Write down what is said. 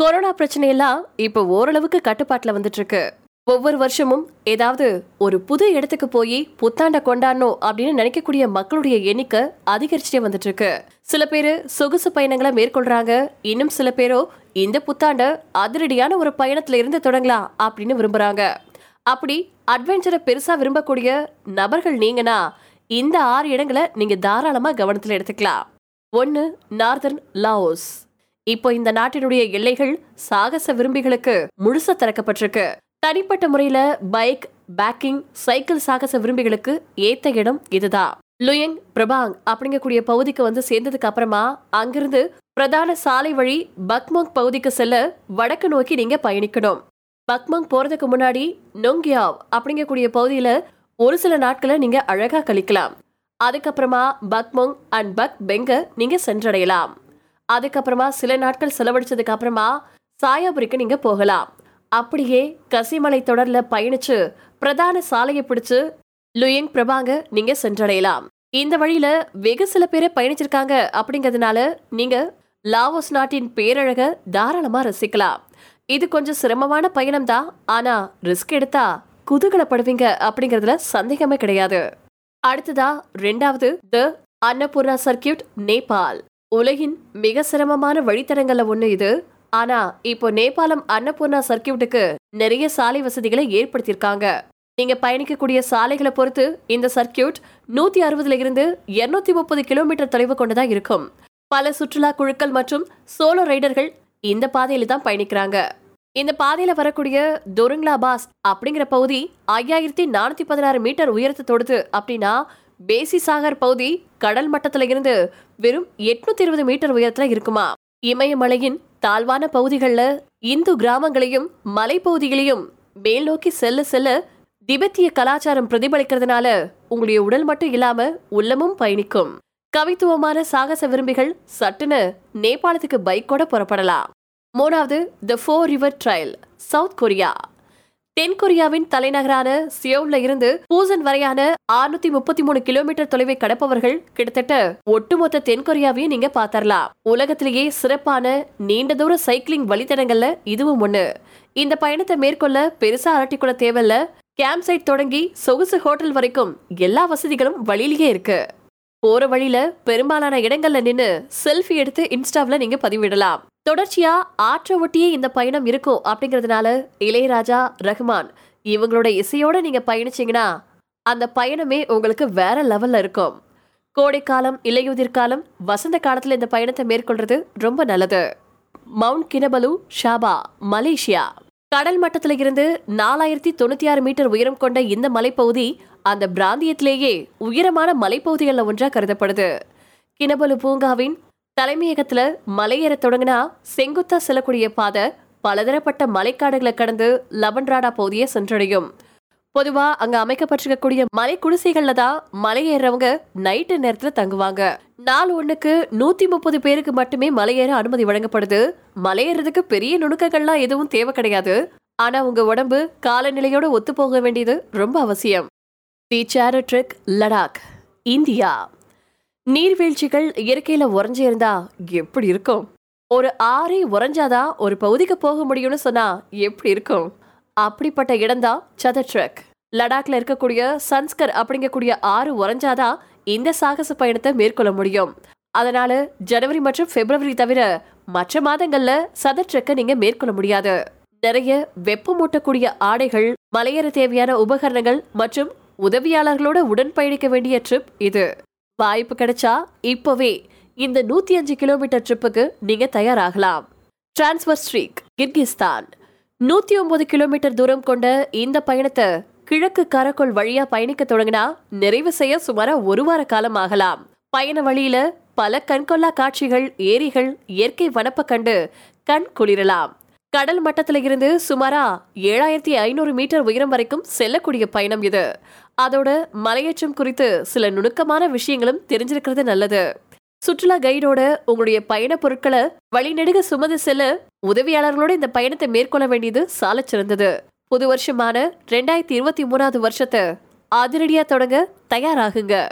Corona பிரச்சனையெல்லாம் இப்போ ஓரளவுக்கு கட்டுப்பாட்டுல வந்துட்டு இருக்கு ஒவ்வொரு வருஷமும் ஏதாவது ஒரு புது இடத்துக்கு போய் புத்தாண்ட கொண்டாடணும் அப்படின்னு நினைக்கக்கூடிய மக்களுடைய எண்ணிக்கை அதிகரிச்சுட்டே வந்துட்டு இருக்கு சில பேரு சொகுசு பயணங்களை மேற்கொள்றாங்க. இன்னும் சில பேரோ இந்த புத்தாண்ட அதிரடியான ஒரு பயணத்துல இருந்து தொடங்கலாம் அப்படின்னு விரும்புறாங்க. அப்படி அட்வென்ச்சரை பெருசா விரும்பக்கூடிய நபர்கள் நீங்கன்னா இந்த ஆறு இடங்களை நீங்க தாராளமா கவனத்துல எடுத்துக்கலாம். ஒன்னு நார்தர்ன் லாவோஸ். இப்போ இந்த நாட்டினுடைய எல்லைகள் சாகச விரும்பிகளுக்கு முழுசா திறக்கப்பட்டிருக்கு. தனிப்பட்ட முறையில பைக் பேக்கிங் சைக்கிள் சாகச விரும்பிகளுக்கு ஏத்த இடம் இதுதான் லுயங் பிரபாங் அப்படிங்கக்கூடிய பகுதிக்கு வந்து சேர்ந்ததுக்கு அப்புறமா அங்கிருந்து பிரதான சாலை வழி பக்மோங் பகுதிக்கு செல்ல வடக்கு நோக்கி நீங்க பயணிக்கணும். பக்மோங் போறதுக்கு முன்னாடி நொங்கியாவ் அப்படிங்கக்கூடிய பகுதியில ஒரு சில நாட்களை நீங்க அழகா கழிக்கலாம். அதுக்கப்புறமா பக்மோங் அண்ட் பக் பெங்க நீங்க சென்றடையலாம். அதுக்கப்புறமா சில நாட்கள் செலவழிச்சதுக்கு அப்புறமா சாயாபுரிக்கு நீங்க போகலாம். அப்படியே கசிமலை தொடர்ல பயணிச்சு பிரதான சாலையை பிடிச்சு லுயங் பிரபாங்க நீங்க சென்றடையலாம். இந்த வழியில வெகு சில பேரை பயணிச்சிருக்காங்க அப்படிங்கிறதுனால நீங்க லாவோஸ் நாட்டின் பேரழக தாராளமா ரசிக்கலாம். இது கொஞ்சம் சிரமமான பயணம் தான். ஆனா ரிஸ்க் எடுத்தா குதூகலப்படுவீங்க அப்படிங்கறதுல சந்தேகமே கிடையாது. அடுத்ததா ரெண்டாவது த அன்னபூர்ணா சர்க்கியூட் நேபாள். உலகின் மிக சிரமமான வழித்தடங்கள்ல ஒண்ணு இது. ஆனா இப்போ நேபாளம் அன்னபூர்ணா சர்க்கியூட்டுக்கு நிறைய சாலை வசதிகளை ஏற்படுத்தியிருக்காங்க. நீங்க பயணிக்கக்கூடிய சாலைகளை பொறுத்து இந்த சர்க்கியூட் நூத்தி அறுபதுல இருந்து இருநூத்தி முப்பது கிலோமீட்டர் தொலைவு கொண்டதா இருக்கும். பல சுற்றுலா குழுக்கள் மற்றும் சோலோ ரைடர்கள் இந்த பாதையில தான் பயணிக்கிறாங்க. இந்த பாதையில வரக்கூடிய துருங்லா பாஸ் அப்படிங்கிற பகுதி ஐயாயிரத்தி நானூத்தி பதினாறு மீட்டர் உயரத்தை தொடுது அப்படின்னா பேசி சாகர் பகுதி கடல் மட்டத்தில் இருந்து வெறும் எட்நூத்தி இருபது மீட்டர் உயரத்துல இருக்குமா? இமயமலையின் தாழ்வான பகுதிகளில் இந்து கிராமங்களையும் மலைப்பகுதிகளையும் மேல் நோக்கி செல்ல செல்ல திபெத்திய கலாச்சாரம் பிரதிபலிக்கிறதுனால உங்களுடைய உடல் மட்டும் இல்லாம உள்ளமும் பயணிக்கும். கவித்துவமான சாகச விரும்பிகள் சட்டுன்னு நேபாளத்துக்கு பைக்கோட புறப்படலாம். மூணாவது the four river trail South Korea தென்கொரியாவின் தலைநகரான சியோல்ல இருந்து பூசன் வரையான 633 முப்பத்தி மூணு கிலோமீட்டர் தொலைவை கடப்பவர்கள் கிட்டத்தட்ட ஒட்டுமொத்த தென்கொரியாவையும் நீங்க பாத்தரலாம் உலகத்திலேயே சிறப்பான நீண்ட தூர சைக்கிளிங் வழித்தடங்கள்ல இதுவும் ஒண்ணு. இந்த பயணத்தை மேற்கொள்ள பெருசா அரட்டிக்கொள்ள தேவையில்ல. கேம்ப் சைட் தொடங்கி சொகுசு ஹோட்டல் வரைக்கும் எல்லா வசதிகளும் வழியிலேயே இருக்கு. போற வழியில பெரும்பாலான இடங்கள்ல நின்னு செல்ஃபி எடுத்து இன்ஸ்டாவில் நீங்க பதிவிடலாம். தொடர்ச்சியா ஆற்ற ஒட்டியே இந்த பயணம் இருக்கும் அப்படிங்கறதுனால இளையராஜா ரஹ்மான் இவங்களோட இசையோட நீங்க பயணிச்சீங்கன்னா அந்த பயணமே உங்களுக்கு வேற லெவல்ல இருக்கும். கோடைக்காலம் இலையுதிர் காலம் வசந்த காலத்துல இந்த பயணத்தை மேற்கொள்றது ரொம்ப நல்லது. Mount Kinabalu Sabah Malaysia. கடல் மட்டத்தில் இருந்து நாலாயிரத்தி தொண்ணூத்தி ஆறு மீட்டர் உயரம் கொண்ட இந்த மலைப்பகுதி அந்த பிராந்தியத்திலேயே உயரமான மலைப்பகுதிகளில் ஒன்றாக கருதப்படுது. கினபலு பூங்காவின் தலைமையகத்துல மலையேற தொடங்கினா செங்குத்தா செல்லக்கூடிய பாதை பலதரப்பட்ட மலைக்காடுகளை கடந்து லபன்ராடா பகுதியை சென்றடையும். பொதுவா அங்க அமைக்கப்பட்டிருக்கக்கூடிய மலை குடிசைகள்ல தான் மலையேறவங்க நைட்டு நேரத்துல தங்குவாங்க. நாள் ஒண்ணுக்கு நூத்தி முப்பது பேருக்கு மட்டுமே மலையேற அனுமதி வழங்கப்படுது. மலையேறதுக்கு பெரிய நுணுக்கங்கள்லாம் எதுவும் தேவை கிடையாது. ஆனா உங்க உடம்பு காலநிலையோட ஒத்து போக வேண்டியது ரொம்ப அவசியம். தி சேரோ ட்ரிக் லடாக் இந்தியா நீர்வீழ்ச்சிகள் இயற்கையில உறைஞ்சு இருந்தா எப்படி இருக்கும்? ஒரு ஆறே உறைஞ்சாதான் ஒரு பகுதிக்கு போக முடியும்னு சொன்னா எப்படி இருக்கும்? அப்படிப்பட்ட இடம்தான் சதட்ரக் லடாக்ல இருக்கக்கூடிய சன்ஸ்கர் அப்படிங்கக்கூடிய ஆறு உறைஞ்சாதான் இந்த சாகச பயணத்தை மேற்கொள்ள முடியும். அதனால ஜனவரி மற்றும் பிப்ரவரி தவிர மற்ற மாதங்கள்ல சதட்ரக்க நீங்க மேற்கொள்ள முடியாது. நிறைய வெப்பமூட்டக்கூடிய ஆடைகள் மலையேற தேவையான உபகரணங்கள் மற்றும் உதவியாளர்களோட உடன் பயணிக்க வேண்டிய ட்ரிப் இது. வாய்ப்பு கிடைச்சா இப்பவே இந்த நூத்தி அஞ்சு கிலோமீட்டர் ட்ரிப்புக்கு நீங்க தயாராகலாம். டிரான்ஸ்வர் ஸ்ட்ரீக் கிர்கிஸ்தான் நூத்தி ஒன்பது கிலோமீட்டர் தூரம் கொண்ட இந்த பயணத்தை கிழக்கு கரக்கோள் வழியா பயணிக்க தொடங்கினா நிறைவு செய்ய சுமார ஒரு வார காலம் ஆகலாம். பயண வழியில பல கண்கொள்ளா காட்சிகள் ஏரிகள் இயற்கை வனப்ப கண்டு கண் குளிரலாம். கடல் மட்டத்துல இருந்து சுமாரா ஏழாயிரத்தி ஐநூறு மீட்டர் உயரம் வரைக்கும் செல்லக்கூடிய பயணம் இது. அதோட மலையேற்றம் குறித்து சில நுணுக்கமான விஷயங்களும் தெரிஞ்சிருக்கிறது நல்லது. சுற்றுலா கைடோட உங்களுடைய பயண பொருட்களை வழிநெடுக சுமந்து செல்ல உதவியாளர்களோட இந்த பயணத்தை மேற்கொள்ள வேண்டியது சால சிறந்தது. புது வருஷமான ரெண்டாயிரத்தி இருபத்தி மூணாவது வருஷத்தை அதிரடியா தொடங்க தயாராகுங்க.